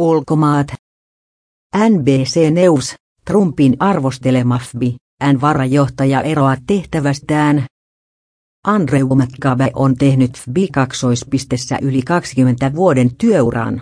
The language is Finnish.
Ulkomaat. NBC News, Trumpin arvostelema FBI, N-varajohtaja eroaa tehtävästään. Andrew McCabe on tehnyt FBI kaksoispistessä yli 20 vuoden työuran.